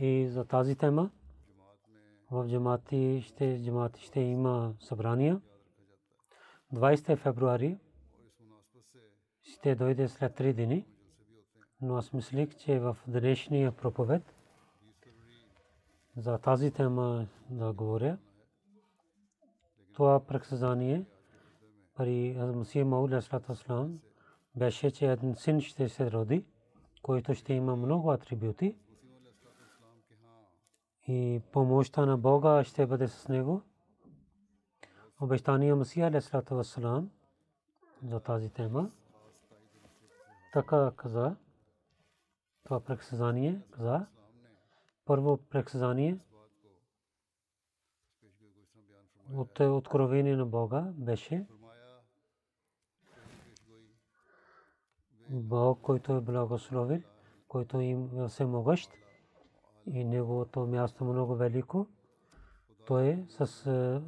и за тази тема в джамати ще, джамати ще има събрания. 20 февруари ще дойде след 3 дни, но аз мислих, че в днешния проповед за тази тема да говоря. Това предсказание при Масия Мауд Аслам беше, че един син ще се роди, който ще има много атрибути и помощта на Бога ще бъде с него. Обещания Масия Аслам за тази тема. Така каза, това предсказание каза, първо предсказание от откровение на Бога беше Бог, който е благословил, който им всемогъщ и неговото място много велико. Той с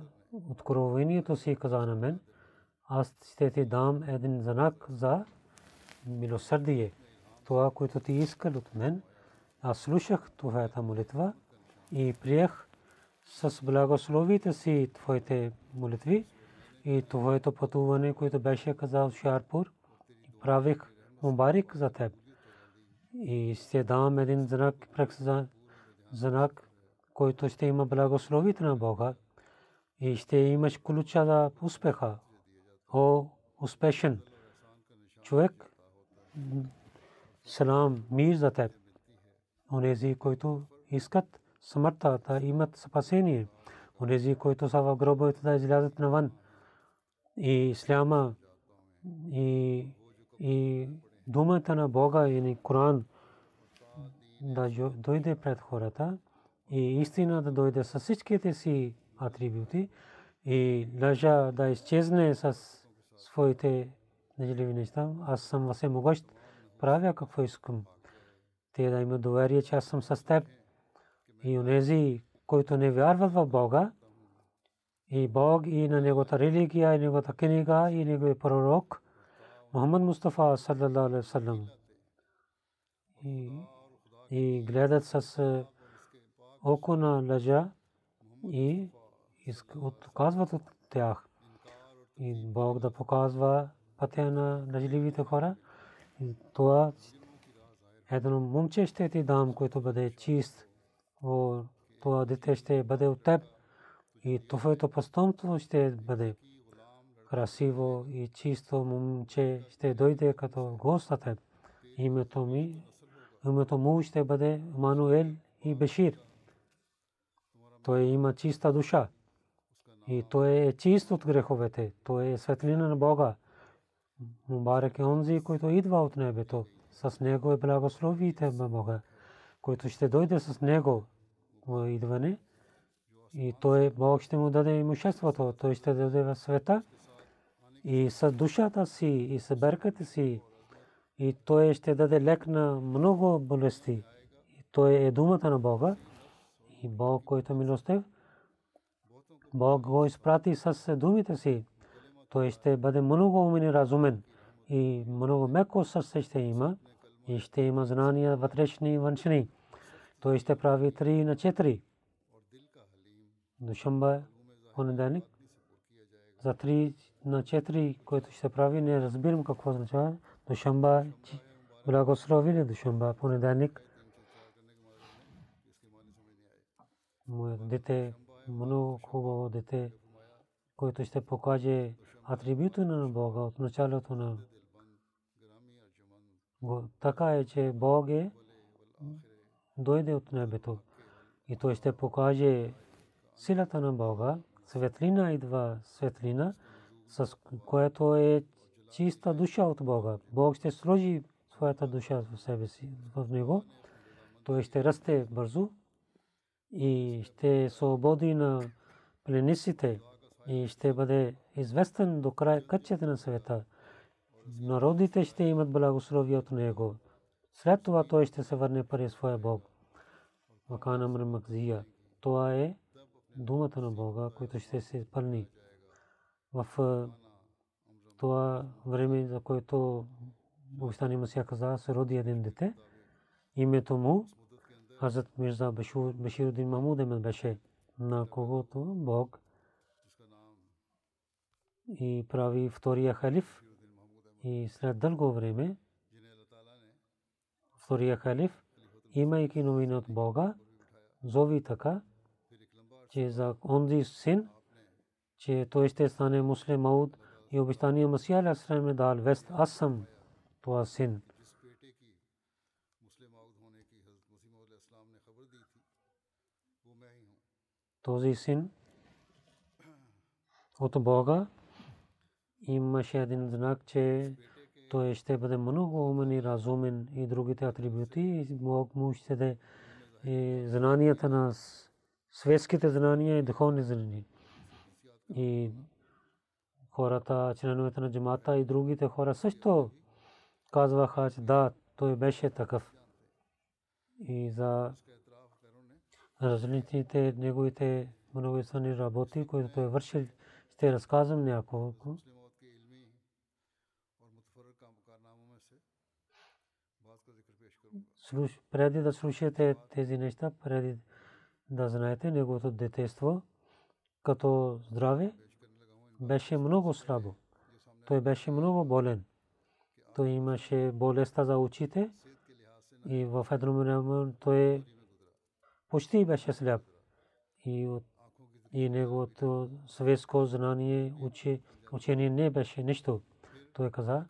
откровението си каза на мен, аз ще ти дам един знак за милосърдие. Това, което ти искал от мен, аз слушах твоята молитва и приех с благословите си твоите молитви и твоето пътуване, което беше казал Шарпур, правих мубарик за теб. И ще дам един знак, знак, който ще има благословите на Бога и ще имаш ключа за успеха. О, успешен човек, салам, мир за теб. Онези, които искат смъртта да имат спасение. Онези, които са в гробовете да излязат навън. И исляма и, и думата на Бога и Коран да дойде пред хората и истина да дойде с всичките си атрибути и лъжа да изчезне с своите нежеливи неща. Аз съм всемогъщ, правя какво искам. Те да имат доверие, че аз съм с теб. И онези, които не вярват в Бога, и Бог, и на Неговата религия, и Неговата книга, и Неговия пророк, Мухаммад Мустафа, саллаллаху и гледат с око на лъжа и отказват от тях. И Бог да показва пътя на лъжливите хора. Това едно момче ще ти дам, което бъде чист. Това дете ще бъде от теб. И твоето постомство ще бъде красиво и чисто момче ще дойде като гост на теб. Името ми, името му ще бъде Мануел и Бешир. Той има чиста душа. И той е чист от греховете. Той е светлина на Бога. Мубарак е онзи, който идва от небето. С него е благословите на Бога, който ще дойде с него идване. И той Бог ще му даде имуществото. Той ще даде в света. И с душата си, и с берката си. И той ще даде лек на много болести. И той е думата на Бога и Бог, който е милостив, Бог го изпрати с думите си. Той ще бъде много умен и разумен и много меко сърце ще има и ще има знания вътрешни и външни. Той ще прави три на четири. Душамба, понеделник, за три на четири, който ще прави, не разбирам какво означава. Душамба, благослови Душамба, понеделник. Моят дете, много хубаво дете, който ще покаже атрибута на Бога от началото на така е, че Бог е дойде от небето и той ще покаже силата на Бога. Светлина идва светлина, с което е чиста душа от Бога. Бог ще сложи своята душа в себе си, в него. Той ще расте бързо и ще свободи на плениците и ще бъде известен до край кътчета на света. Народите ще имат благословие от него. След това той ще се върне при своя Бог. Макана Мрамакзия. Това е думата на Бога, който ще се изпълни. В това време, за което Обещани Масия каза, се роди един дете. Името му Хазрат Мирза Баширудин Махмуд Емел беше, на когото Бог и прави втория халиф. И след дълго време втория халиф, имайки новина от Бога, зови така, че за онзи син, че той ще стане муслим Мауд и обещания Масия Алясалам е дал вест. Аз съм това син. Този син от Бога имаше един знак, че той ще бъде много умен и разумен и другите атрибути. Бог му ще даде знанията на светските знания и духовни знания. И хората, членовете на джамата и другите хора също казваха, че да, той беше такъв. И за различните неговите многословни работи, които той вършил, ще разказвам няколко. преди да слушате тези неща, преди да знаете неговото детество, като здраве, беше много слабо. Той беше много болен. Той имаше болестта за очите и в едно той почти беше сляп. И, от, и неговото светско знание, учение не беше нищо. Той каза,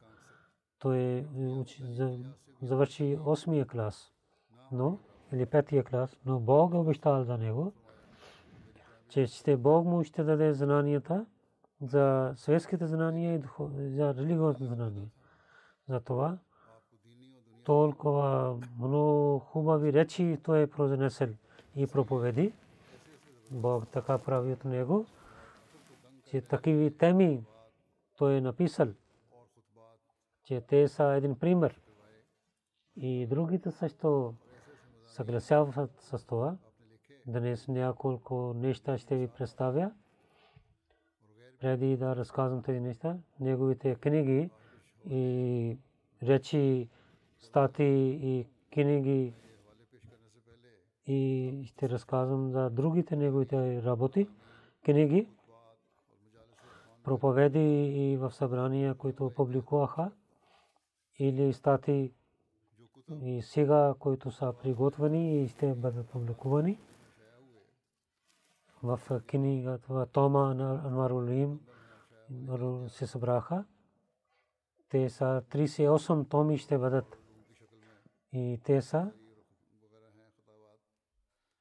той завърши 8 клас, но или 5 клас, но Бог обещал за него, че ще Бог му ще даде знанията за светските знания и за религиозните знания. За това толкова много хубави речи той е произнесел и проповеди. Бог така прави от него, че такива теми той е написал че те са един пример. И другите също съгласяват с това. Днес няколко неща ще ви представя. Преди да разказвам тези неща, неговите книги и речи, стати и книги и ще разказвам за другите неговите работи, книги, проповеди и в събрания, които публикуваха или стати и сега, които са приготвени и ще бъдат публикувани в книгата Тома на Анварулим се събраха. Те са 38 томи ще бъдат. И те са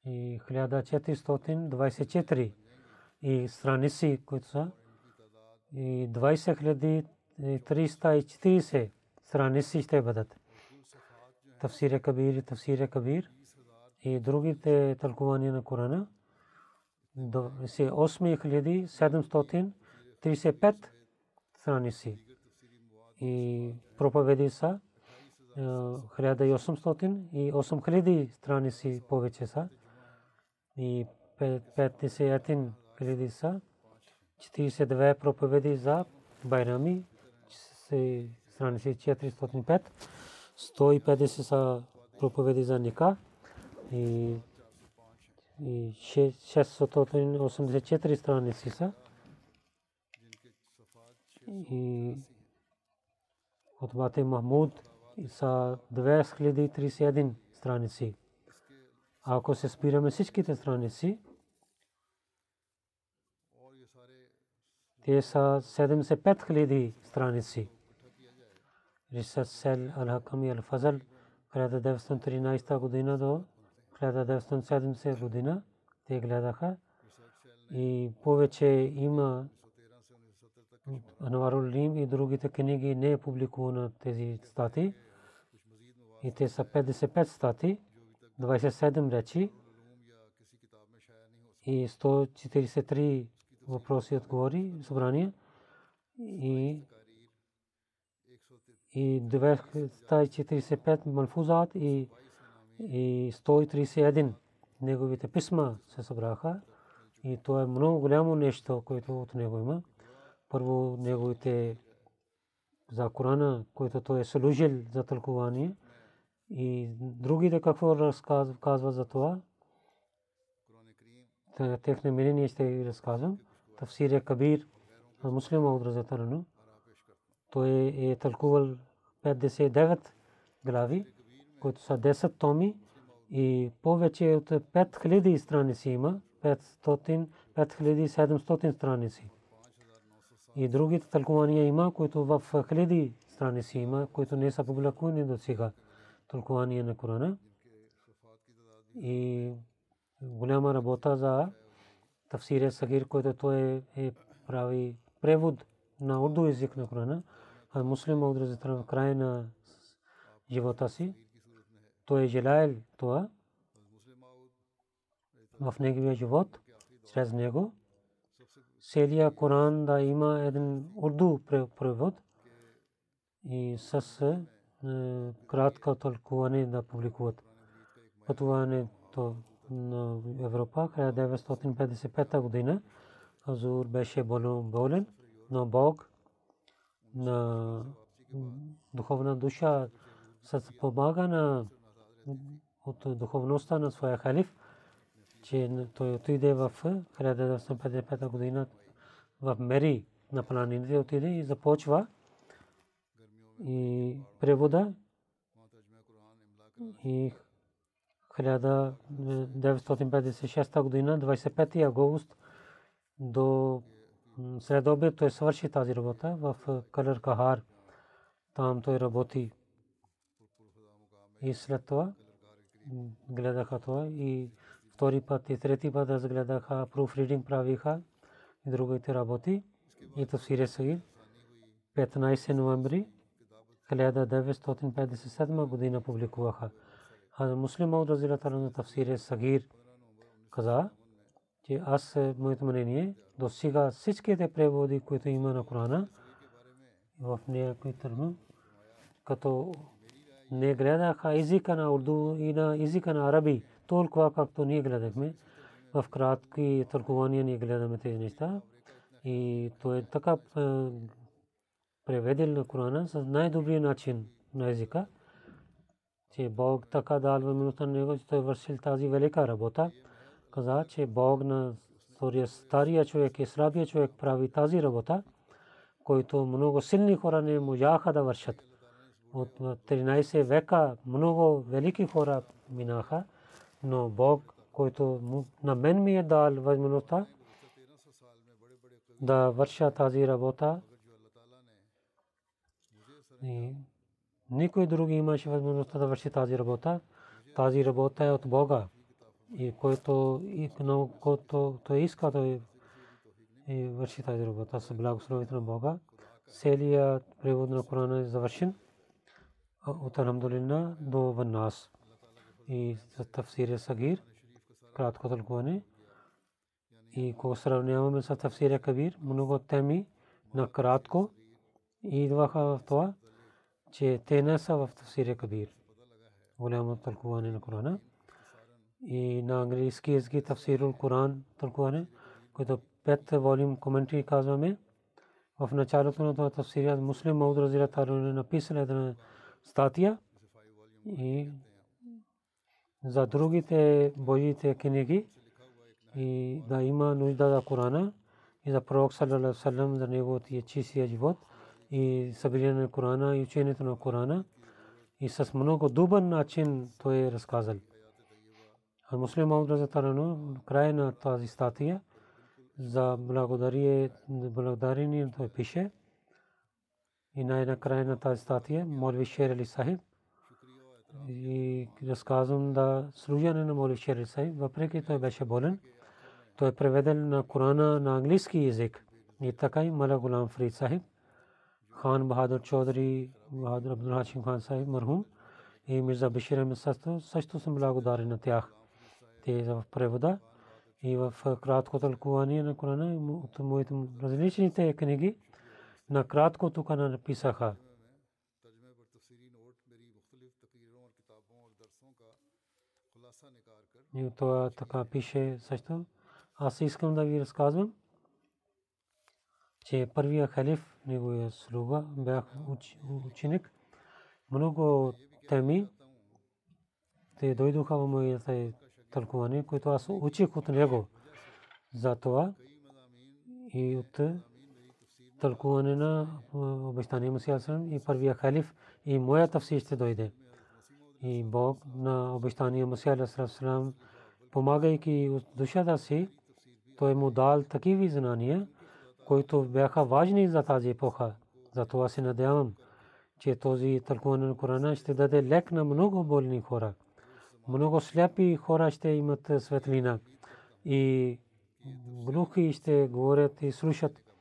и 1424 и страници, които са и 20 340 страници ще бъдат. Тафсир Кабир и Тафсир Кабир и другите тълкувания на Корана. 8735 страници. И проповеди са 1800 и 8000 страници повече са. И 51 хиляди са. 42 проповеди за Байрами страници 405 150 са проповеди за Ника. И 684 страници са и от Бате Махмуд са 2031 страници. Ако се спираме всичките страници, те са 75 000 страници. Рисат Сел Ал-Хаками Ал-Фазал 1913 година до 1970 година те гледаха и повече има Анварул Лим и другите книги не е публикувано тези стати. И те са 55 стати, 27 речи и 143 въпроси отговори събрания и и 245 малфузат и и 131 неговите писма се събраха и то е много голямо нещо, което от него има. Първо неговите за Корана, който той е служил за тълкование и другите какво разказва за това. Техне мнение ще разказвам. Тафсир Кабир муслима от Разатарано. Той е тълкувал 59 глави, които са 10 томи и повече от 5000 страници има, 500, 5700 страници. И другите тълкования има, които в хиляди страници има, които не са публикувани до сега. Тълкования на Корана. И голяма работа за тафсире Сагир, който той е прави превод на урду език на Корана. А муслим от в края на живота си. Той е желаял това в неговия живот, чрез него целия Коран да има един урду превод и с кратко тълкуване да публикуват. Пътуването на Европа 1955 година Хазур беше болен, но Бог на духовна душа с помага на от духовността на своя халиф че той отиде в 1955 година в Мери на планините отиде и започва и превода и 1956 година 25 август до средобед той свърши тази работа в Калър Кахар. Там той работи. И след това гледаха това и втори път и трети път разгледаха, пруфридинг правиха и другите работи. И Тафсире Сагир 15 ноември 1957 година публикуваха. А муслим от Разилата на Тафсире Сагир каза, че аз моето мнение до сега всичките преводи, които има на Корана в някои термин, като не гледаха езика на урду и на езика на араби, толкова както ние гледахме. В кратки тълкования ние гледаме тези неща. И то е така преведел на Корана с най-добрия начин на езика, че Бог така дал възможността на него, че той вършил тази велика работа. Каза, че Бог на стария човек и слабия човек прави тази работа, който много силни хора не можаха да вършат. От 13 века много велики хора минаха но Бог, който на мен ми е дал възможността да върша тази работа, и никой друг имаше възможността да върши тази работа. Тази работа е от Бога. И който, и, който той иска да върши тази работа с благословението на Бога. Целият превод на Корана е завършен от Алхамдулилlah до Ваннас и за тафсир Сагир, кратко тълкуване. И ако сравняваме с тафсир Кабир, много теми на кратко идваха в това, че те не са в Тафсир Кабир. Голямо тълкуване на Корана. И на английски език Тафсирул Коран тълкуване, което пет волюм коментари казваме. В началото на това тафсир Муслим Мауд Разира Талун е написал една статия и за другите Божите книги и да има нужда за Корана и за пророк саллалаху салям за неговия чистия живот и събиране на Корана и учението на Корана и с много добър начин той е разказал. А муслим Мауд Разира край на тази статия за благодарение той пише. И най-накрая на тази статия, Молви Шер Али Сахиб, и разказвам да служане на Молви Шер Али Сахиб, въпреки той беше болен. Той е преведел на Корана на английски язик. И така и Мала Гулам Фрид Сахиб, Хан Бахадур Чодри, Бахадур Абдул Хашим Хан Сахиб, Мархум и Мирза Бишир Ахмед също съм благодарен на тях. Те в превода и в кратко тълкуване на Корана от моите различните книги на кратко тук написаха. И това така пише също. Аз искам да ви разказвам, че първия халиф, неговия слуга, бях ученик. Много теми те дойдоха в моите тълкуване, което аз учих от него. За това и от тълкуване на обещания Масия и първия халиф и моя тафсир ще дойде. И Бог на обещания Масия Салам, помагайки от душата си, той му дал такива знания, които бяха важни за тази епоха. Затова се надявам, че този тълкуване на Корана ще даде лек на много болни хора много сляпи хора ще имат светлина и глухи ще говорят и слушат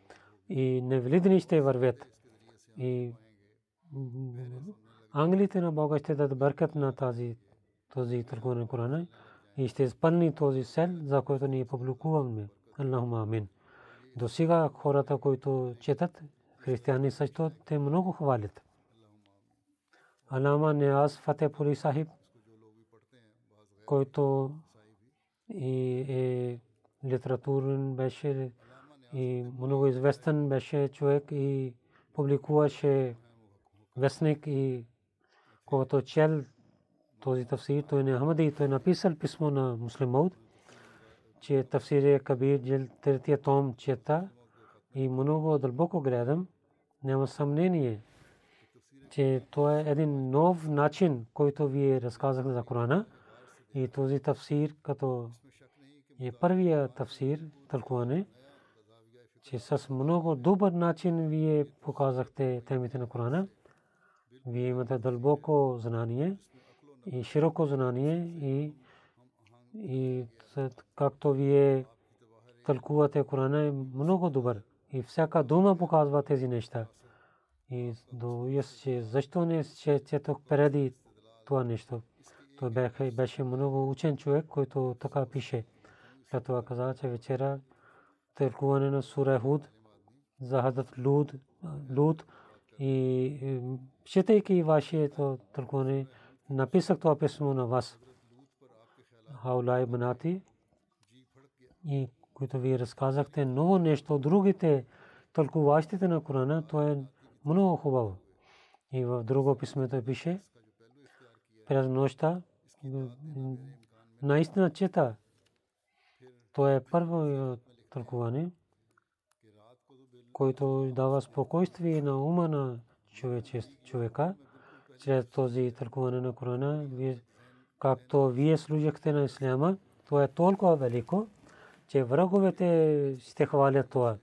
и невлидни ще вървят. И англите на Бога ще дадат бъркат на тази този търгуване Корана и ще изпълни този сел, за който ние публикуваме. Аллахума амин. До сега хората, които четат, християни също, те много хвалят. Алама Неаз Фатепури Сахиб който и е литературен беше и много известен беше човек и публикуваше вестник и когато чел този тафсир, той не Ахмади, той написал писмо на муслимот, че тафсир е Кабир, джел третия том чета и много дълбоко гледам, няма съмнение, че това е един нов начин, който вие разказахте за Корана. И този тафсир, като е първия тафсир, тълкуване, че с много добър начин вие показахте темите на Корана. Вие имате дълбоко знание и широко знание и, и както вие тълкувате Корана е много добър. И всяка дума показва тези неща. И до че защо не четох преди това нещо. Той беше много учен човек, който така пише. След това каза, че вечера тълкуване на Сура Худ за Хазрат и четейки вашето тълкуване, написах това писмо на вас. Хаулай Банати и които вие разказахте ново нещо другите тълкуващите на Корана, то е много хубаво. И в друго писмето пише, през нощта наистина чета. То е първо тълкуване, който дава спокойствие на ума на човека чрез този тълкуване на Корана. Както вие служихте на Исляма, то е толкова велико, че враговете ще хвалят това.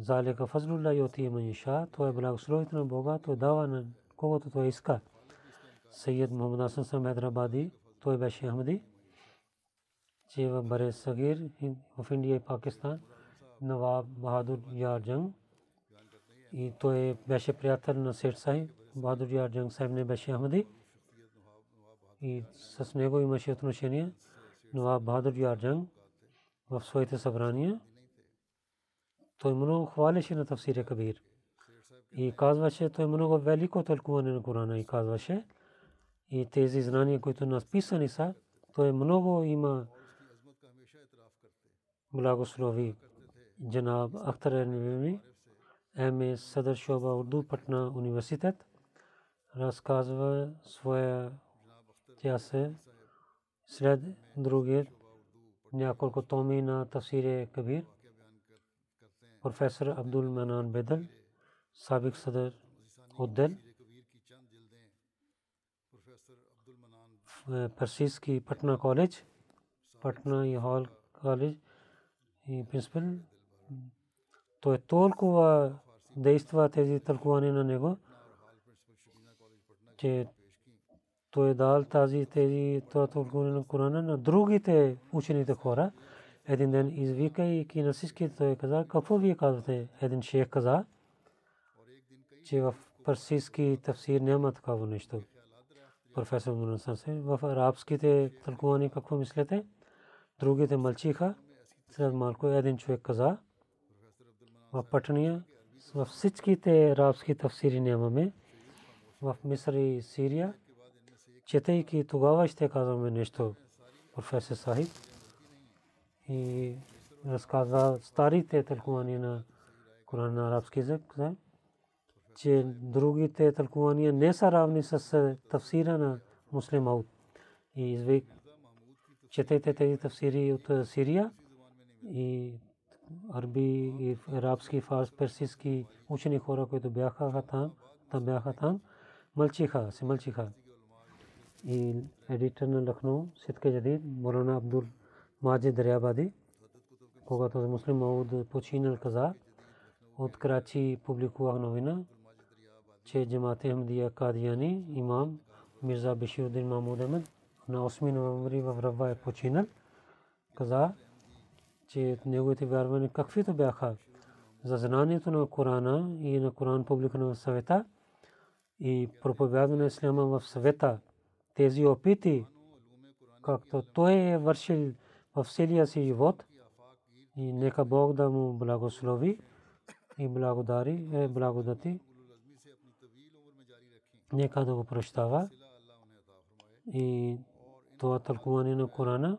Залика фазлула йоти маниша, то е благословите на Бога, то дава на когото той иска. Сейд Мухаммад Асан Хедрабади, той беше Ахмади. شی و برے صغیر آف انڈیا، پاکستان، نواب بہادر یار جنگ۔ یہ تے بحش پریاتھر ن سیٹ سائی بہادر یار جنگ صاحب نیش احمدی سسنگو ایما شیت نشینیہ نواب بہادر یار جنگ افسویت صبرانیہ۔ تنوع خوال شین تفصیر قبیر ای قاض وش تنولی کو قرآنہ ای قاضو شہ تیزی زنانیا کوئی نیسا۔ منوگو ایما благослови. Джанаб Ахтар Нивими, ем Садър Шоба Урду, Патна университет, разказва своя тя се след другият няколко томи на Тафсире Кабир. Професор Абдул Манан Бедъл, сабик съдър отдел, персийски Патна коледж, Патна и Хол коледж и принципал. Той толкова действа тези тълкувания на него, че той е дал тази тези тълкуване на Корана на другите учените хора. Един ден извикайки на всички той каза, какво вие казвате? Един шейх каза, че в парсийски тафсир няма такава нещо. Професор Мунасан в арабските тълкувания какво мислите? Другите мълчиха. След малко един човек каза, в Патния, в всичките арабски тафсири нямаме. В Мисър и Сирия четейки тогава ще казваме нещо, професор Сахиб. И разказва старите тълкувания на Коран на арабски език, че другите тълкувания не са равни с тафсира на муслим Ауд. И извик, четете тези тафсири от Сирия и арби и арабски, фарс, персийски учени хора, които бяха там, там бяха там, мълчиха, се мълчиха и едитор на Лахно, Ситка Джадид, Морана Абдул Маджид Дарябади, когато муслим Мауд починал каза, от Крачи публикувах новина, че Джамат Ахмдия Кадияни, имам Мирза Биширудин Махмуд Ахмед, на 8 ноември в Рава е починал, каза, че неговите вярвания каквито бяха за знанието на Корана и на Коран публикуване в съвета и проповядване на Исляма в съвета, тези опити, както той е вършил в целия си живот и нека Бог да му благослови и благодари, е благодати. Нека да го прощава и това тълкуване на Корана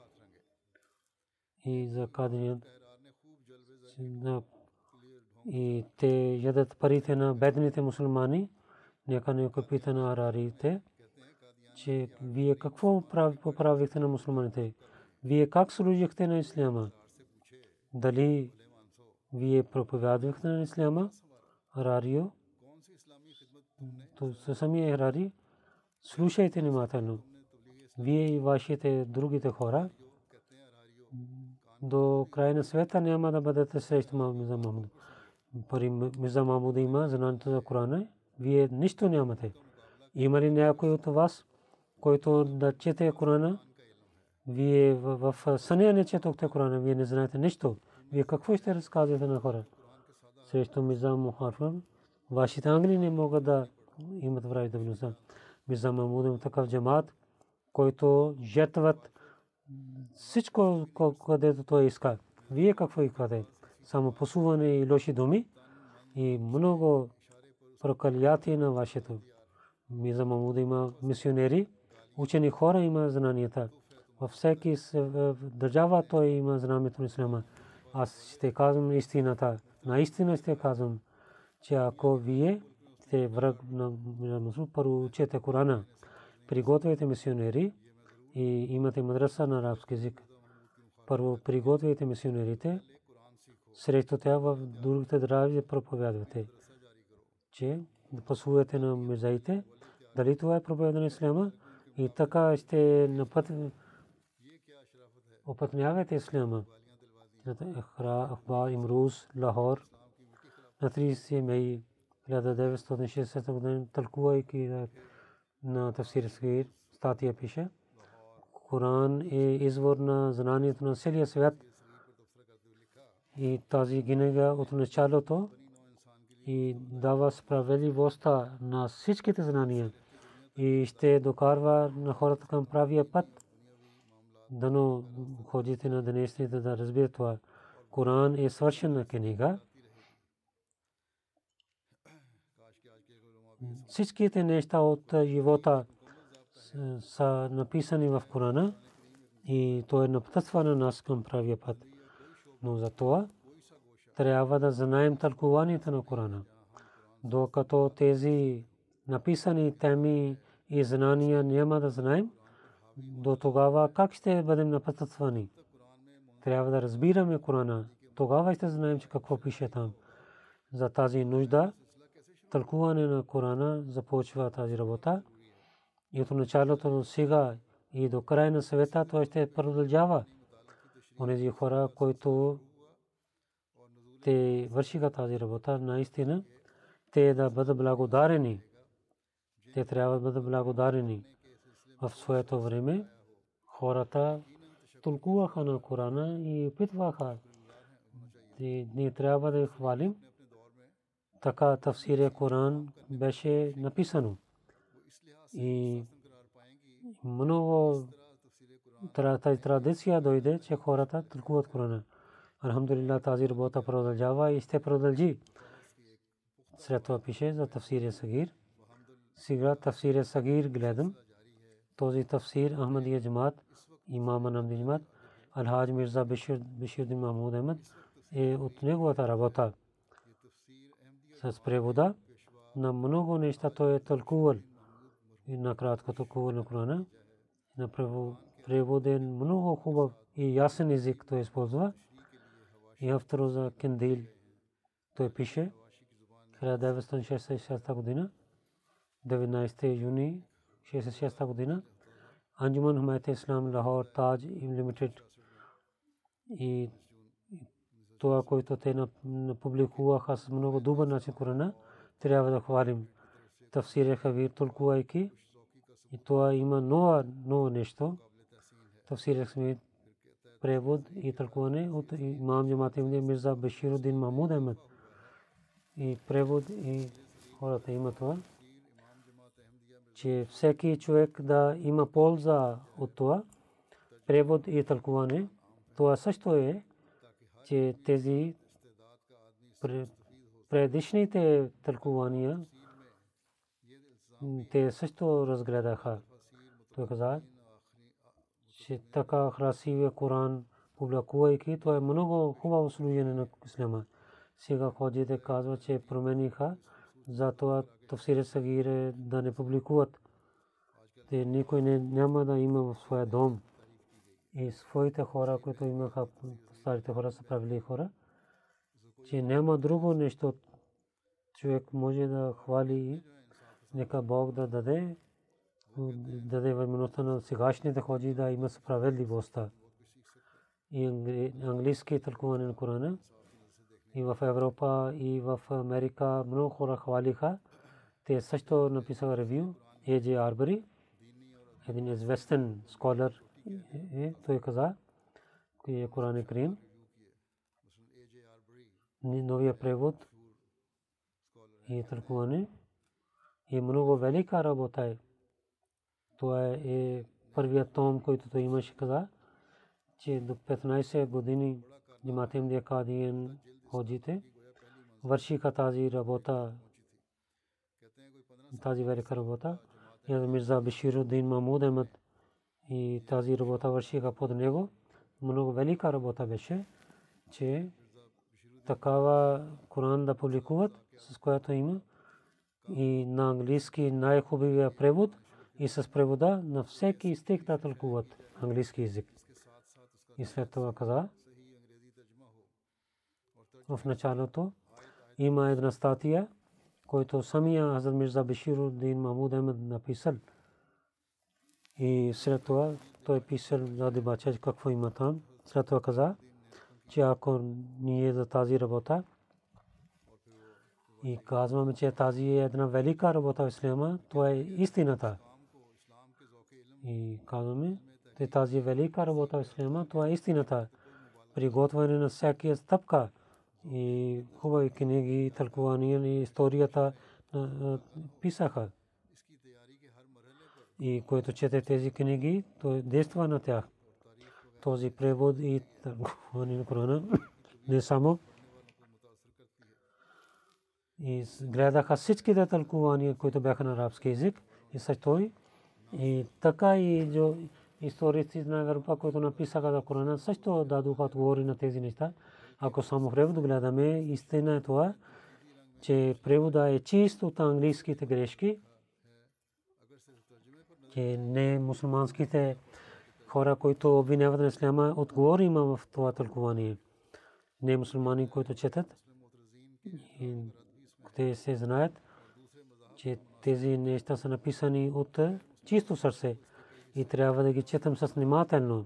и за кадрият и те ядат парите на бедните мусулмани, Нека някой пита на арарите, че вие какво поправихте на мусулманите? Вие как служихте на исляма? Дали вие проповядвахте на исляма? Арарио? То самия Арари, слушайте внимателно. Вие и вашите другите хора до края на света няма да бъдете срещу Мирза Махмуд. Пари Мирза Махмуд има знанието за Корана вие нищо нямате. Има ли някой от вас, който да чете Корана? Вие в съня не четохте Корана, вие не знаете нищо. Вие какво ще разказвате на хора? Срещу Миза Мухарфан, вашите англи не могат да имат влиза. Миза Мамуд има такъв джамат, който жертват всичко, където той иска. Вие какво искате? Само посуване и лоши думи и много прокалияти на вашето. Миза Мамуд има мисионери, учени хора има знанията. Във всеки държава той има знанието на Ислама. Аз ще казвам истината. Наистина ще казвам, че ако вие сте враг на мусул, първо учете Корана, приготвяйте мисионери и имате мадраса на арабски език. Първо приготвяйте мисионерите, срещу тях в другите държави проповядвате че да послужите на мирзаите, дали това е проповед на исляма и така ще напът опътнявате исляма. Ахбар, Имрус, Лахор, на 30 май 1960 година, тълкувайки на Тафсир Сгир, статия пише, Коран е извор на знанието на целия свят и тази книга от началото и дава справедливостта на всичките знания и ще докарва на хората към правия път. Дано ходите на днешните да разбират това. Коран е свършена книга. Всичките неща от живота са написани в Корана и то е напътстване нас към правия път. Но за това трябва да знаем тълкуванието на Корана. Докато тези написани теми и знания няма да знаем, до тогава как ще бъдем напътствани? Трябва да разбираме Корана. Тогава ще знаем, че какво пише там. За тази нужда, тълкуване на Корана започва тази работа. И от началото до сега и до края на света това ще продължава. Онези хора, които те вършиха тази работа, наистина, те да бъдат благодарени. Те трябва да бъдат благодарени. В своето време хората тълкуваха на Корана и опитваха. Ние трябва да хвалим. Така тафсирия Коран беше написано. И много тази традиция дойде, че хората тълкуват Корана. Алхамдулилlah тази работа продължава и ще продължи. След това пише за тафсирия Сагир. Сега тафсирия Сагир гледам. Този тафсир Ахмадия Джамат, имама Намди Джамат, Алхадж Мирза Бишир Махмуд Ахмад е от неговата работа. С превода на много неща той е тълкувал и на краткото кувал на Корана. На преводен много хубав и ясен език той използва. И автор за Кендил той пише 1966 година 19 юни 66 година Анджуман Хамайт Ислам Лахор Таж Лимитед и това, което те публикуваха с много добър начин Корана, трябва да хвалим. Е Хавир, толкувайки. И това има ново, ново нещо. Тафсир е превод и тълкуване от имам Джамат Имди Мирза Баширудин Махмуд Ахмед. И превод и хората има това че всеки човек да има полза от това, превод и тълкуване, това също е, че тези предишните тълкувания, те също разгледаха. Той каза, че така красивия Коран публикувайки, това е много хубаво служение на Ислама. Сега ходите казва, че промениха, затова тафсир Сагир да не публикуват. Те никой не, няма да има в своя дом. И своите хора, които имаха, старите хора са правили хора, че няма друго нещо, човек може да хвали, нека Бог да даде, даде възможността на сегашните ходи да има справедливостта. И английски тълкуване на Корана, и в Европа, и в Америка много хора хвалиха. Те също написаха ревю. Еджи Арбери, един известен сколер е, той каза, кой е Коран Крим. Новия превод и тълкуване е много велика работа е. Това е първият том, който той имаше каза, че до 15 години Джаматем Декадиен ходите, вършиха тази работа, тази велика работа. И Мирза Биширудин Махмуд Ахмед и тази работа вършиха под него. Много велика работа беше, че такава Коран да публикуват, с която има и на английски най-хубавия превод и с превода на всеки стих да тълкуват английски язик. И след това каза, в началото има една статия, който самия Хазрат Мирза Бешируддин Махмуд Ахмед написал. И след това той писал за дебача, какво има там. След това каза, че ако ние за тази работа И казваме, че тази е една велика работа в Ислама, това е истината. И казваме, че тази велика работа в Ислама, това е истината. Приготвяне на всяка стъпка и хубави книги, тълкувания и историята писаха. И който чете тези книги, той действа на тях. Този превод и тълкуване на Корана не само и гледаха всичките тълкувания, които бяха на арабски язик и също и така и जो историци на Европа, които написаха за Корана, също дадоха отговори на тези неща. Ако само превод гледаме, истина е това, че превода е чист от английските грешки, че не мусулманските хора, които обвиняват на исляма, отговор има в това тълкувание. Не мусулмани, които четат. Те се знаят, че тези неща са написани от чисто сърце и трябва да ги четам с внимателно,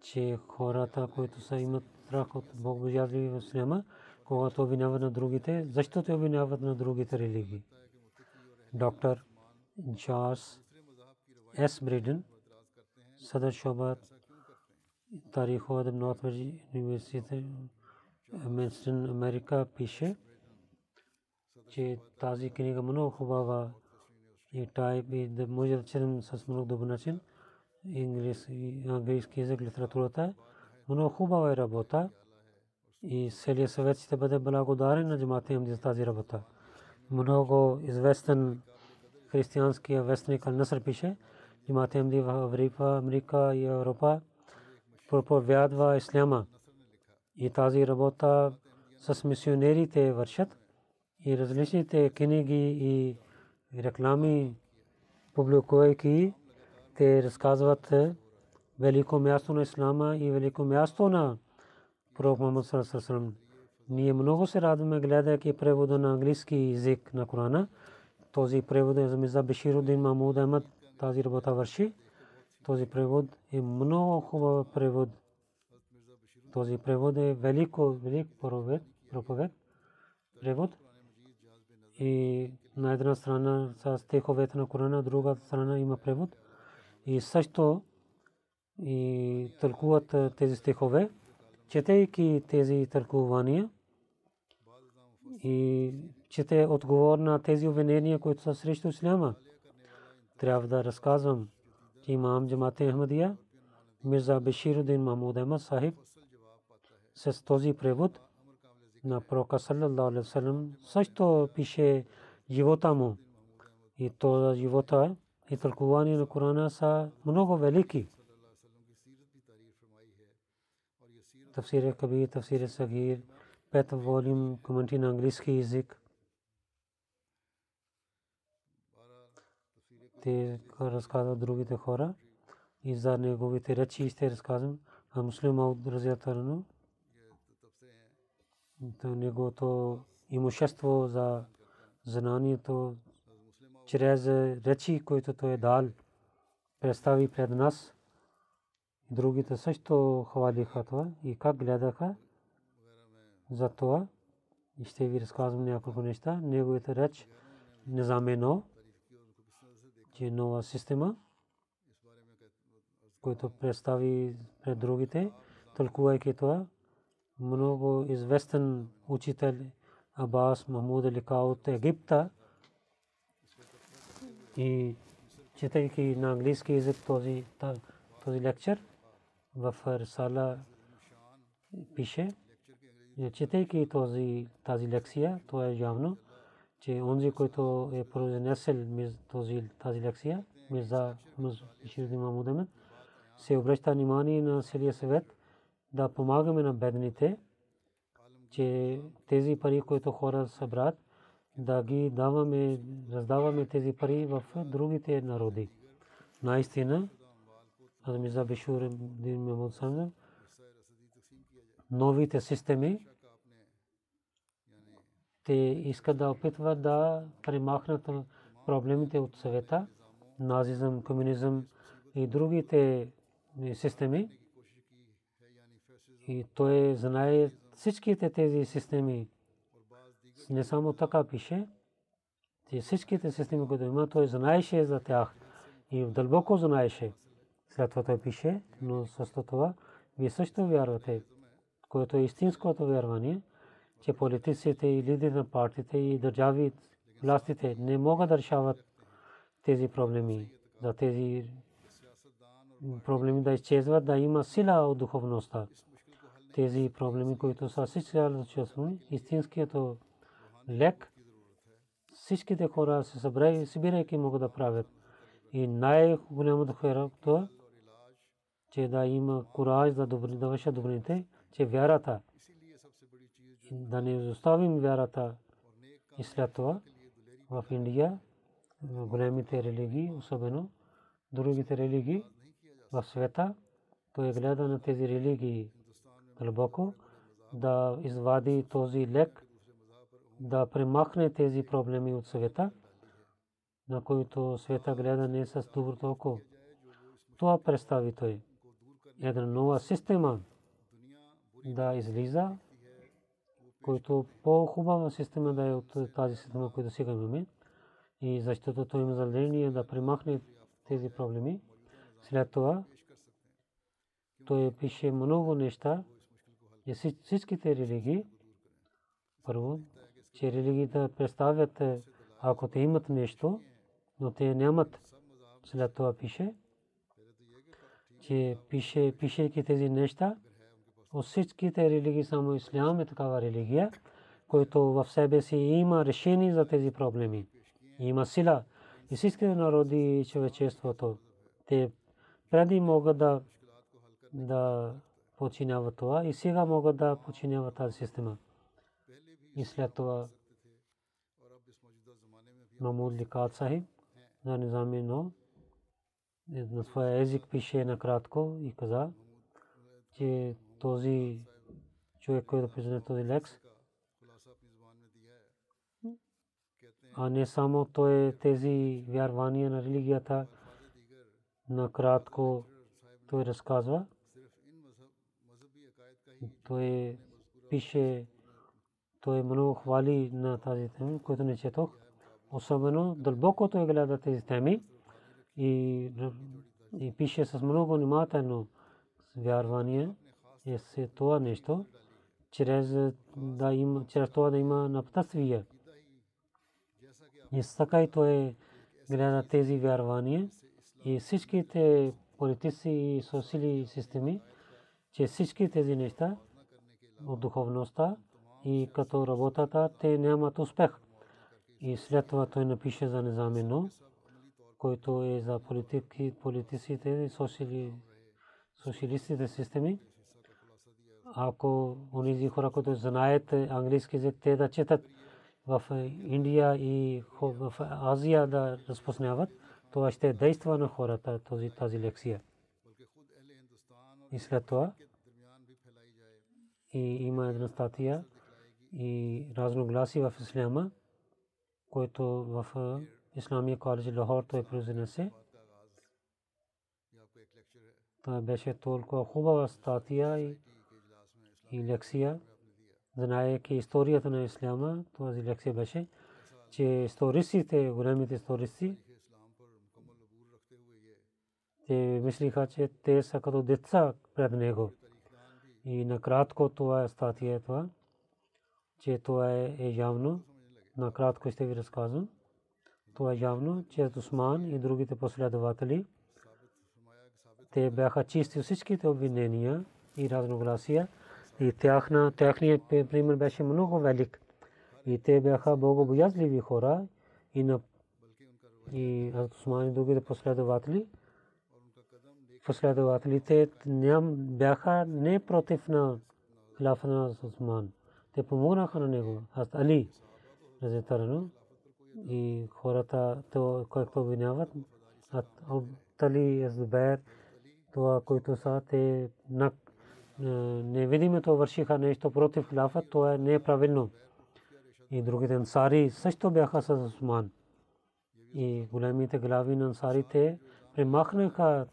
че хората, които са имат страх от Бог божазли в Исляма, когато обвиняват на другите, защо те обвиняват на другите религии. Доктор Джарс С. Бриден, Садър Шобат, Тарих от Норт Университет, Америка, пише, че тази книга много хубава и тайп и да може да четем с много добър начин. Английски език, литературата. Много хубава е работа и целият съвет ще бъде благодарен на джамата им за тази работа. Много известен християнския вестник Ал-Наср пише, джамата им в Европа, Америка и Европа проповядва исляма. И тази работа с мисионерите вършат и различните книги и реклами публикувайки, те разказват велико място на ислама и велико място на пророк Мухаммад саллаллаху Ние много се радваме гледайки превода на английски език на Корана. Този превод е за Миза Беширудин Махмуд Ахмад. Тази работа върши. Този превод е много хубав превод. Този превод е велико, велик проповед, превод. И на една страна са стиховете на Корана, друга страна има превод. И също и тълкуват тези стихове, четейки тези тълкувания и чете отговор на тези обвинения, които са срещу Исляма. Трябва да разказвам, че имам Джамате Ахмадия, Мирза Беширудин Махмуд Ахмад Сахиб, с този превод на пророка саллаллаху алейхи вассалам също пише живота му. И то живота и тълкуване на Корана са много велики. Тафсир Кабир, Тафсир Сагир, пет волюм коментари на английски язик. Те разказват другите хора и за неговите речи ще разказвам. А муслим Ауд Разиятарно, неговото имущество за знанието чрез речи, които той е дал, представи пред нас. Другите също хвалиха това и как гледаха за това. И ще ви разказвам няколко неща. Неговите реч не замено, че е нова система, който представи пред другите, тълкувайки това. Много известен учител Абас Махмуд Алика от Египта. И четейки на английски език този, този лекчер в Рисала пише, четейки този, тази лекция, то е явно, че онзи, който е произнесел този, тази лекция, Мирза Биширдин Махмуд се обръща внимание на целия съвет да помагаме на бедните, че тези пари, които хора събрат, да ги даваме, раздаваме тези пари в другите народи. Наистина, Азмиза Бешур Дин Мехмуд новите системи, те искат да опитват да премахнат проблемите от съвета, назизъм, комунизъм и другите системи. И той знае всичките тези системи Не само така пише, че всичките системи, които има, той знаеше за тях и дълбоко знаеше. След това той пише, но с това вие също вярвате, което е истинското вярвание, че политиците и лидерите на партиите и държави, властите не могат да решават тези проблеми, за тези проблеми да изчезват, да има сила от духовността. Тези проблеми, които са всички разчувствани, истинският лек, всичките хора се събрали, събирайки могат да правят. И най-голямото хора, това, че да има кураж да, добри, да вършат добрите, че вярата, да не изоставим вярата и след това в Индия, големите религии, особено другите религии в света, той гледа на тези религии дълбоко, да извади този лек, да премахне тези проблеми от света, на които света гледа не с доброто око. Това представи той. Една нова система да излиза, който по-хубава система да е от тази система, която сега имаме. И защото той има задължение да премахне тези проблеми. След това той пише много неща и всичките религии. Първо, че религиите представят, ако те имат нещо, но те нямат. След това пише, че пише, пишейки тези неща, от всичките религии само ислям е такава религия, който в себе си има решение за тези проблеми. Има сила. И всичките народи и човечеството, те преди могат да, да починяват това и сега могат да починяват тази система. И след това Мамуд Ликат Сахиб на Низами Но на своя език пише накратко и каза, че този човек, който признае този лекс, а не само той тези вярвания на религията, накратко той разказва. Той пише, той много хвали на тази тема, която не четох. Особено дълбоко той гледа тези теми и, и пише с много внимателно вярвание е се това нещо, чрез да има, чрез това да има напътствие. И така и той гледа тези вярвания и всичките политици и социални системи, че всички тези неща от духовността и като работата те нямат успех. И след това той напише за незаменно, който е за политики, политиците и социалистите системи. Ако онези хора, които знаят английски език, те да четат в Индия и в Азия да разпознават, това ще действа на хората този, тази лекция. И след това и има една статия и разногласи в Исляма, който в Исламия коледж Лахор той произнесе. Това беше толкова хубава статия и, и лекция. Знаеки историята на Исляма, тази лекция беше, че истористите, големите истористи, те мислиха, че те са като деца пред него. И накратко това е статия това, че това е, е явно. Накратко ще ви разказвам. Това е явно, че Усман и другите последователи, те бяха чисти всичките обвинения и разногласия. И тяхна, техният пример беше много велик. И те бяха богобоязливи хора и на и Усман и другите последователи последователите ням бяха не против на хилафа на Усман. Те помогнаха на него. Аз Али, разетарано, и хората, които обвиняват, Али Зубер, това, които са, те невидимото вършиха нещо против хилафа, това е правилно. И другите ансари също бяха с Усман. И големите глави на ансарите премахнаха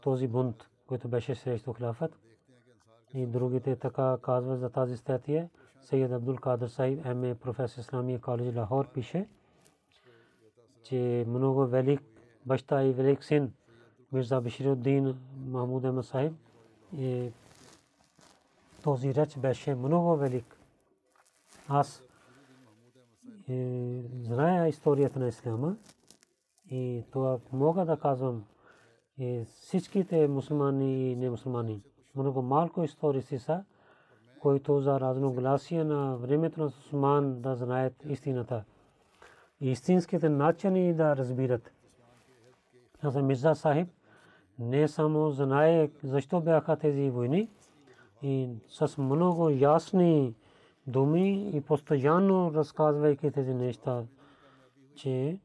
този бунт, който беше срещу хляфът. И другите така казват за тази статия, Сейд Абдул Кадр Саиб, МА професор Исламия коледж Лахор пише, че много велик баща и велик син Мирза Башируддин Махмуд Ахмад Саиб този реч беше много велик. Аз зная историята на Исляма и това мога да казвам и всичките мусулмани и немусулмани. Много малко историци са, които за разногласие на времето на Сусман да знаят истината. Истинските начини да разбират. За Мирза Сахиб не само знае защо бяха тези войни и с много ясни думи и постоянно разказвайки тези неща, че,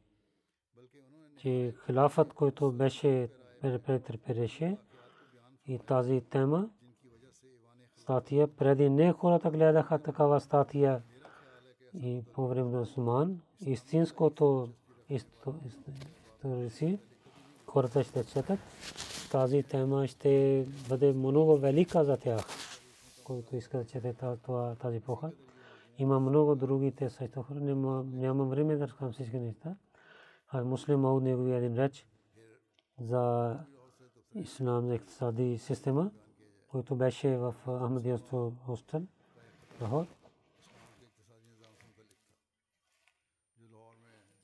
че хилафът, който беше претърпеше и тази тема, статия, преди не хората гледаха такава статия и по време на Суман, истинското историци, хората ще четат, тази тема ще бъде много велика за тях който иска да чете тази епоха. Има много другите също хора. Нямам време да разказвам всички неща. Муслим Мауд негови един реч за ислам за иктисади система, който беше в Ахмадиянство хостел. Лахор.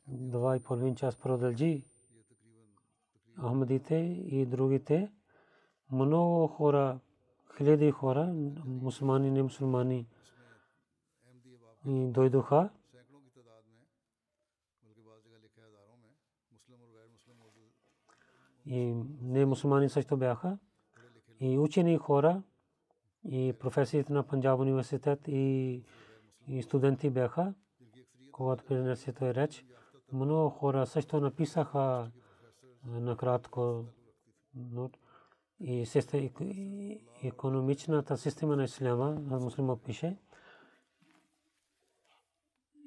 Два и половин час продължи Ахмадите и другите. Много хора хиляди хора, мусулмани, не мусулмани, дойдоха. И не мусулмани също бяха. И учени хора, и професорите на Панджаб университет, и, и студенти бяха, когато принесе той реч. Много хора също написаха накратко и економичната система на исляма, муслима пише,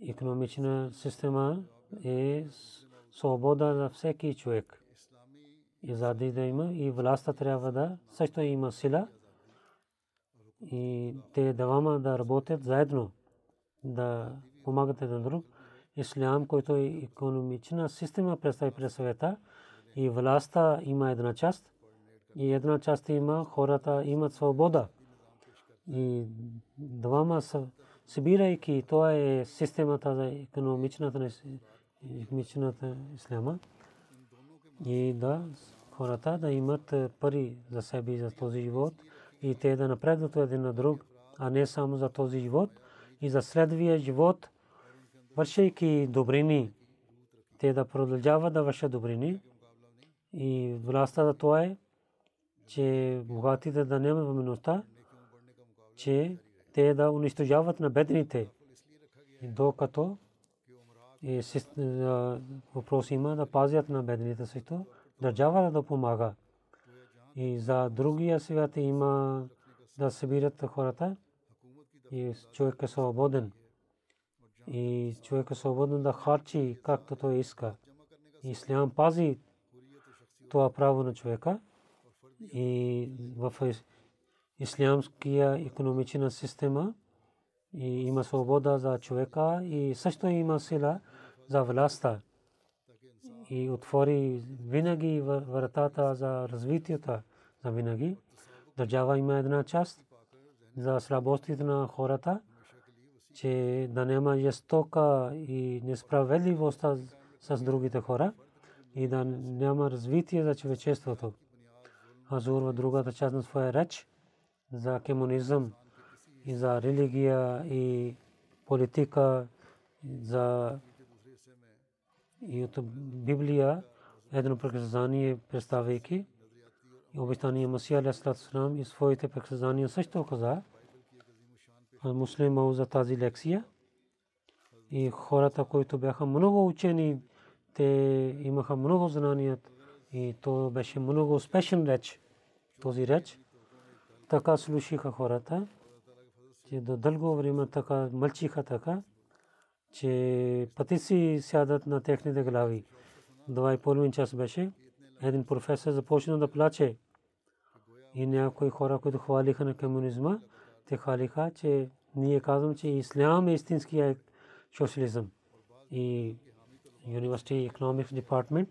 економична система е свобода за всеки човек. И зади да има и властта трябва да също има сила и те двама да работят заедно, да помагат един друг. Ислям, който е економична система представи през света и властта има една част, и една част има хората имат свобода. И двама са събирайки, това е системата за економичната, економичната исляма. И да, хората да имат пари за себе и за този живот и те да напредват един на друг, а не само за този живот и за следвия живот, вършейки добрини, те да продължават да вършат добрини. И властта за това е че богатите да нямат възможността, че те да унищожават на бедните, докато въпрос има да пазят на бедните също, държава да помага. И за другия свят има да събират хората и човек е свободен. И човек е свободен да харчи както той иска. Ислям пази това право на човека и в ислямския економична система и има свобода за човека и също има сила за властта и отвори винаги вратата за развитието за винаги. Държава има една част за слабостите на хората, че да няма жестока и несправедливост с другите хора и да няма развитие за човечеството. Азур в другата част на своя реч за комунизъм и за религия и политика, за и от Библия едно приказание представяйки обещание Масия Алейхиссалам и своите приказания също каза муслима за тази лекция. И хората, които бяха много учени, те имаха много знания и то беше много успешен реч. Този реч. Така слушаха хората, че до дълго време така мълчиха така, че пътици сядат на техните глави. Два и половин час беше. Един професор започна да плаче. И някои хора, които хвалиха на комунизма, те хвалиха, че ние казвам, че ислям е истинския социализъм. И University Economics Department,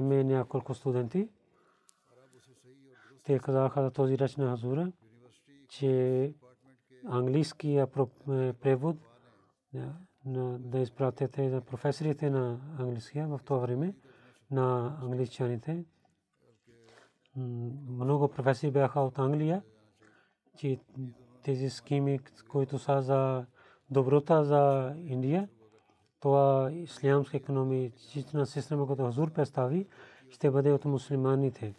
МЕ няколко студенти, те казаха за този реч на Хазура, че английския превод да изпратите на професорите на английския в това време на англичаните. Много професори бяха от Англия, че тези схеми, които са за доброта за Индия, това ислямска економична система, която Хазур представи, ще бъде от мусулманите.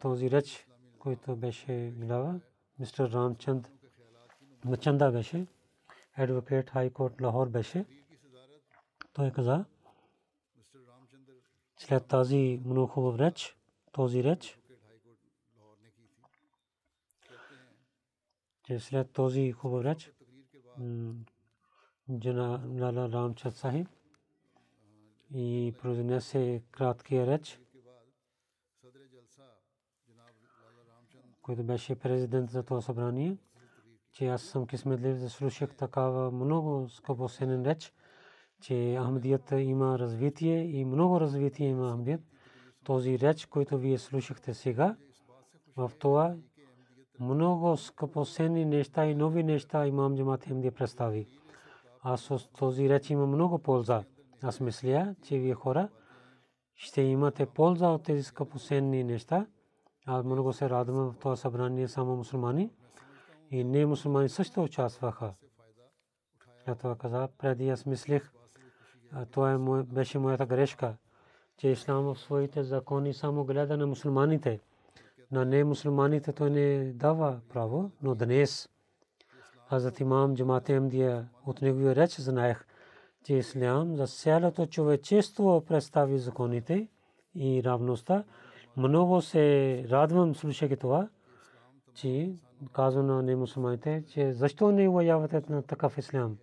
Този реч, който беше глава, мистер Рамчанд Мачанда беше, адвокат Хай Корт Лахор беше. Той каза, след тази много хубав реч, този реч, че след този хубав реч, Джана Лала Рамчат Сахиб и произнесе краткия реч, който беше президент за това събрание, че аз съм кисметлив да слушах такава много скъпосенен реч, че Ахмадият има развитие и много развитие има Ахмадият. Този реч, който вие слушахте сега, в това много скъпосенни неща и нови неща имам Джамат Ахмадия представи. Аз от този реч има много полза. Аз мисля, че вие хора ще имате полза от тези скъпосенни неща. Аз много се радвам в това събрание само мусулмани и не мусулмани също участваха. Я това каза, преди аз мислех, това е беше моята грешка, че ислам в своите закони само гледа на мусулманите. На не мусулманите той не дава право, но днес Хазрат имам Джамат Ахмадия от неговия реч знаех, че ислям за цялото човечество представи законите и равността. Много се радвам слушайки това, че казва на немусулманите, че защо не уявате на такъв ислям.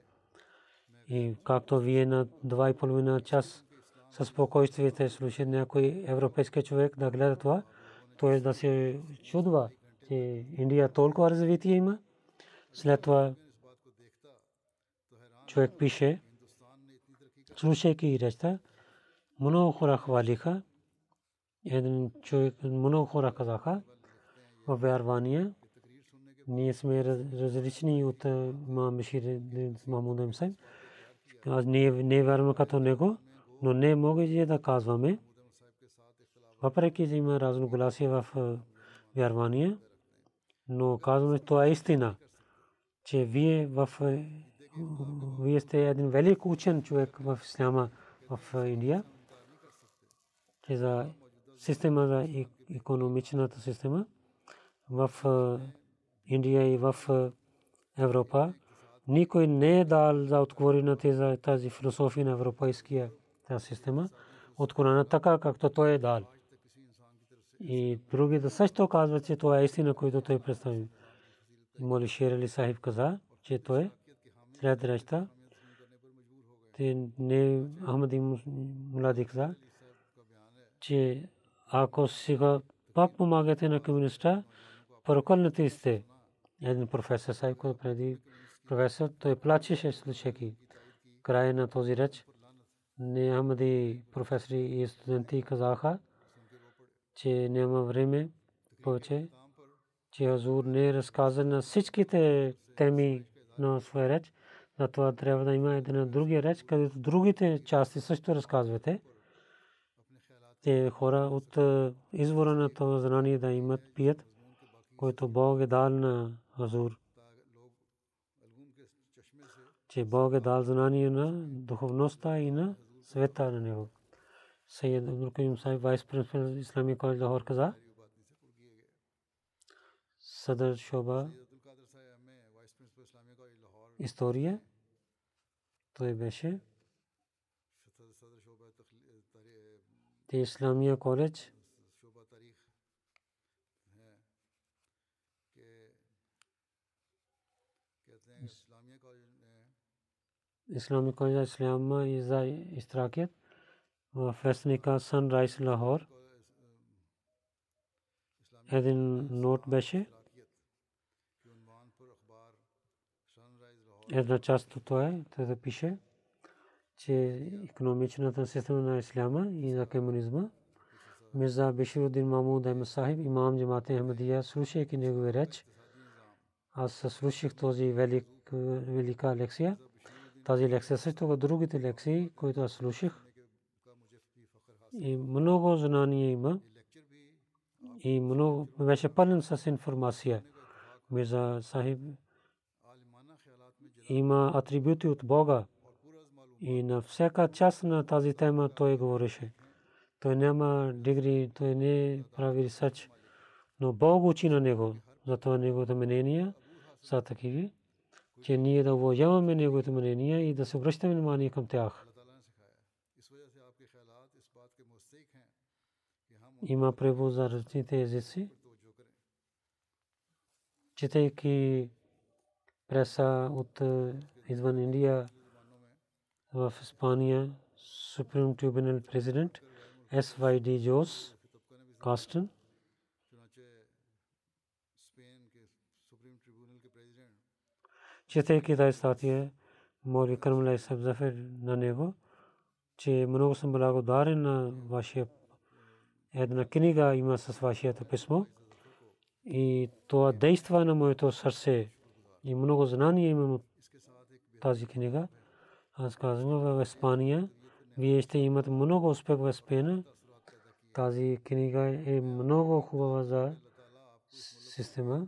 И както вие на два и половина час със спокойствие те слушат някой европейски човек да гледа това, т.е. да се чудва, че Индия толкова развитие има. След това човек пише, слушайки речта, много хора хвалиха. Един човек, много хора казаха в вярвания. Ние сме различни от имам Бешир Махмуд Имсайм. Аз не вярвам като него, но не мога да казваме. Въпреки, че има разногласия в вярвания, но казваме, това е истина че вие в вие сте един велик учен човек в исляма в Индия, че за система за економичната система в Индия и в Европа никой не е дал за отговори на тази философия на европейския тази система от Корана така, както той е дал. И другите също казват, че това е истина, която той представи. Моли Шер Сахиб каза, че той след речта те не Ахмади Мулади каза, че ако сега пак помагате на комуниста, проколнете сте. Един професор който преди професор, той плачеше слушайки края на този реч. Не Ахмади професори и студенти казаха, че няма време повече че Хазур не разказа на всичките теми на своя реч. Затова трябва да има една друга реч, където другите части също разказвате. Те хора от извора на това знание да имат пият, който Бог е дал на Хазур. Че Бог е дал знание на духовността и на света на него. Сайед Абдул Каим Сайб, вайс принципал Исламия коледж Лахор каза, صدر شعبہ история. Той беше те Исламия Коледж Islamic College Islam is the Istrakiyat в Вестника Sunrise Lahore един нот беше една част от това е, да пише, че економичната система на исляма и на комунизма Мирза Беширудин Мамуд Ахмед Сахиб, имам Джамат Ахмадия, слушайки негови реч, аз слушах този велик, велика лекция. Тази лекция също другите лекции, които аз слушах. И много знание има. И много беше пълен с информация. Мирза Сахиб има атрибути от Бога. И на всяка част на тази тема той говореше. Той няма дигри, той не прави ресърч, но Бог учи на него. Затова неговото мнение са такива, че ние да уважаваме неговото мнение и да се обръщаме внимание към тях. Има превод за различните езици. Четейки преса от извън Индия в Испания, Supreme Tribunal President – SYD Jos Caston. Четейки тази статия, Моли Кармалай Сабзафер на него, че много съм благодарен на вашия една книга има с вашето писмо и това действа на моето сърце и много знание имам от тази книга. Аз казвам в Испания вие ще имате много успех в Спена. Тази книга е много хубава за система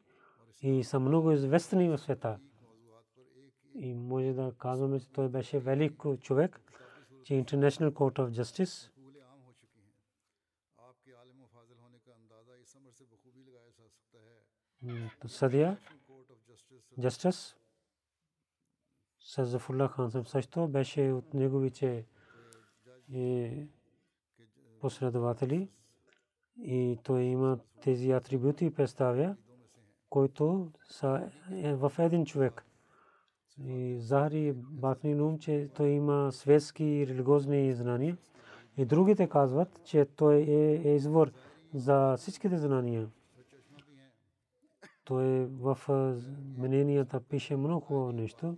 и са много известни в света. И може да казваме, че той беше велик човек, че International Court of Justice. Съдия, justice. Сазафулла хан съм също беше от неговите последователи. И той има тези атрибути представя, които са е, в един човек. И Захари Батни Нум, че той има светски и религиозни знания. И другите казват, че той е, е извор за всичките знания. Той в мненията пише много хубаво нещо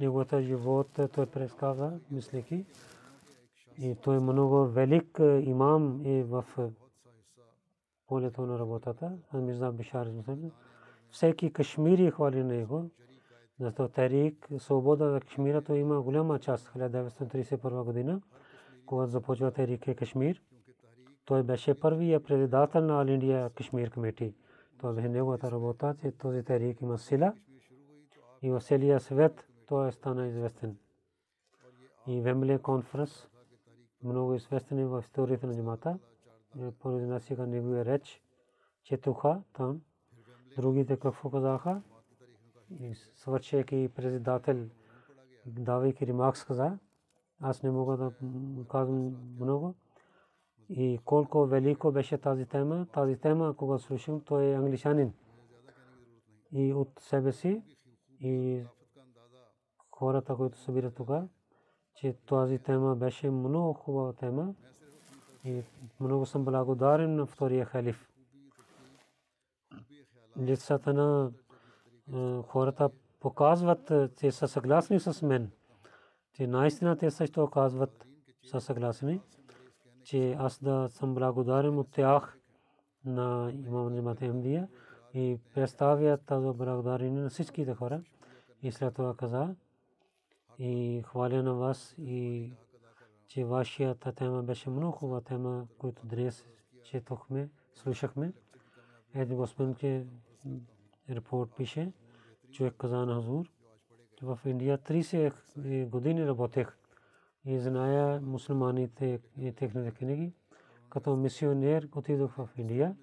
неговата живот той предсказа, мислейки. И той е много велик имам е в полето на работата. Мирза Бишар Всеки кашмири хвали него. Зато Тарик, свобода на Кашмира, той има голяма част 1931 година, когато започва Тарик е Кашмир. Той беше първия председател на Ал Индия Кашмир комити. Това беше неговата работа, че този Тарик има сила и в целия свет той стана известен. И Вембле конференс много известен е в историята на джамата. Произнасяха неговия реч, четоха там. Другите какво казаха? И свършайки председател, давайки ремакс каза, аз не мога да казвам много. И колко велико беше тази тема. Тази тема, когато слушам, той е англичанин. И от себе си и хората, които събират тук, че тази тема беше много хубава тема и много съм благодарен на втория халиф. Лицата на хората показват, че са съгласни с мен. Че наистина те също казват, са съгласни, че аз да съм благодарен от тях на имам Джамат Ахмдия и представят тази благодарение на всичките хора. И след това каза, и хваля на вас и че вашата тема беше много хубава тема, която днес четохме, слушахме. Един господин, че репорт пише, човек каза на Хазур, в Индия 30 години работех и зная мусулманите и техните книги. Като мисионер отидох в Индия,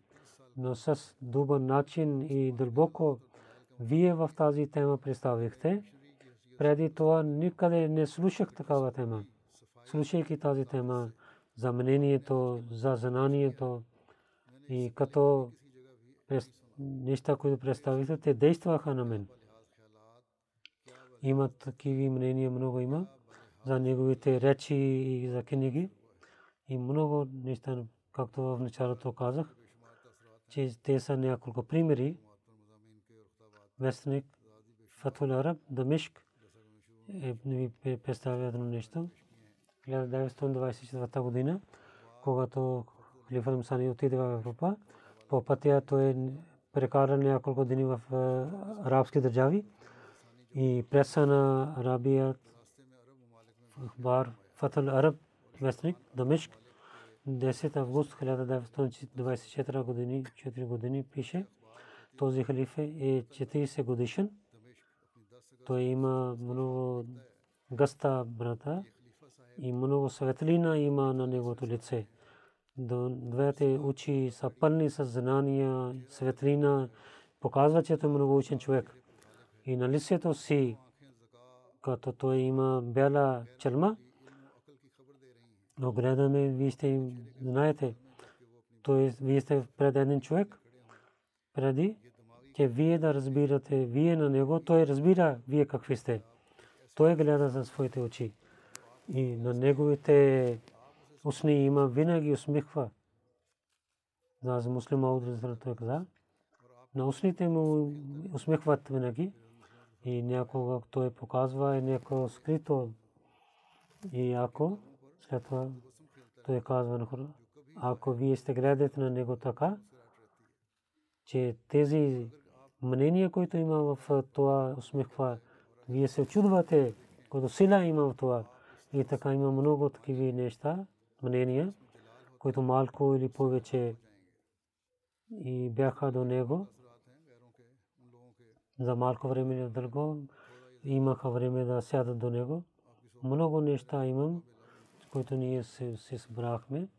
но с добър начин и дълбоко вие в тази тема представихте. Преди това никъде не слушах такава тема. Слушайки тази тема за мнението, за знанието и като неща, които представихте, те действаха на мен. Има такива мнения, много има за неговите речи и за книги. И много неща, както в началото казах, че те са няколко примери. Вестник Фатул Араб, Дамишк, е, ви представя едно нещо. 1924 година, когато Халифа Мсани отиде в Европа, по пътя той е прекарал няколко дни в арабски държави. И преса на Арабия Ахбар Фатал Араб вестник Дамишк 10 август 1924 години 4 години пише. Този халиф е 40 годишен. Той има много гъста брата и много светлина има на неговото лице. Двете очи са пълни с знания, светлина, показва, че той е много учен човек. И на лицето си, като той има бяла челма, но гледаме, вие сте, знаете, той, вие сте пред един човек, преди, че вие да разбирате, вие на него, той разбира вие какви сте. Той гледа за своите очи. И на неговите устни има винаги усмихва. За муслим Ауд той каза. На устните му усмихват винаги. И някога той показва и някакво скрито. И ако след това той казва на хора, ако вие сте гледате на него така, че тези мнения, които има в това усмихва, вие се очудвате, като сила има в това. И така има много такива неща, мнения, които малко или повече и бяха до него. За малко време или дълго имаха време да сядат до него. Много неща имам, които ние се, се събрахме,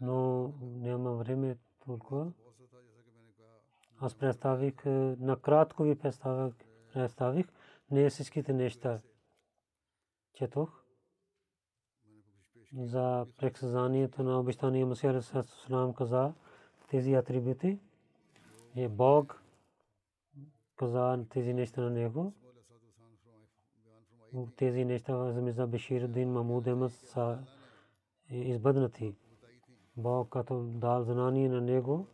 но няма време толкова. Аз представих, накратко ви представих, представих не всичките неща. Четох за предсказанието на обещания Масия Салам каза тези атрибути е Бог каза тези неща на него тези неща за Бешир Дин Мамуд Емас са избъднати. Бог като дал знание на него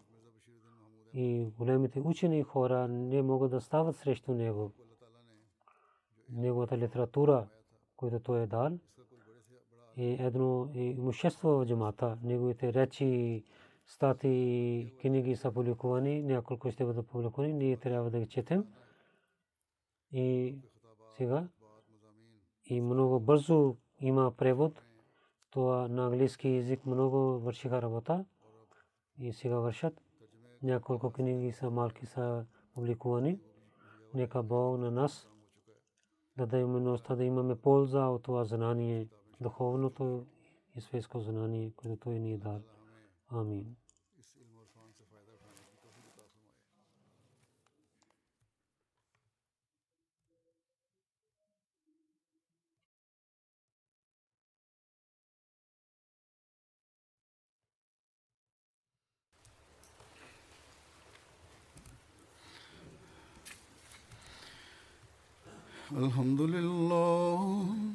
и големите учени хора не могат да стават срещу него. Неговата литература, която той е дал, едно имущество в джамата. Неговите речи, стати, книги са публикувани, няколко ще бъдат публикувани, ние трябва да ги четем. И сега и много бързо има превод. Това на английски язик много вършиха работа и сега вършат. Няколко книги са малки са публикувани. Нека Бог на нас да да имаме полза от това знание, духовното и светско знание, което Той ни е дал. Амин. الحمد لله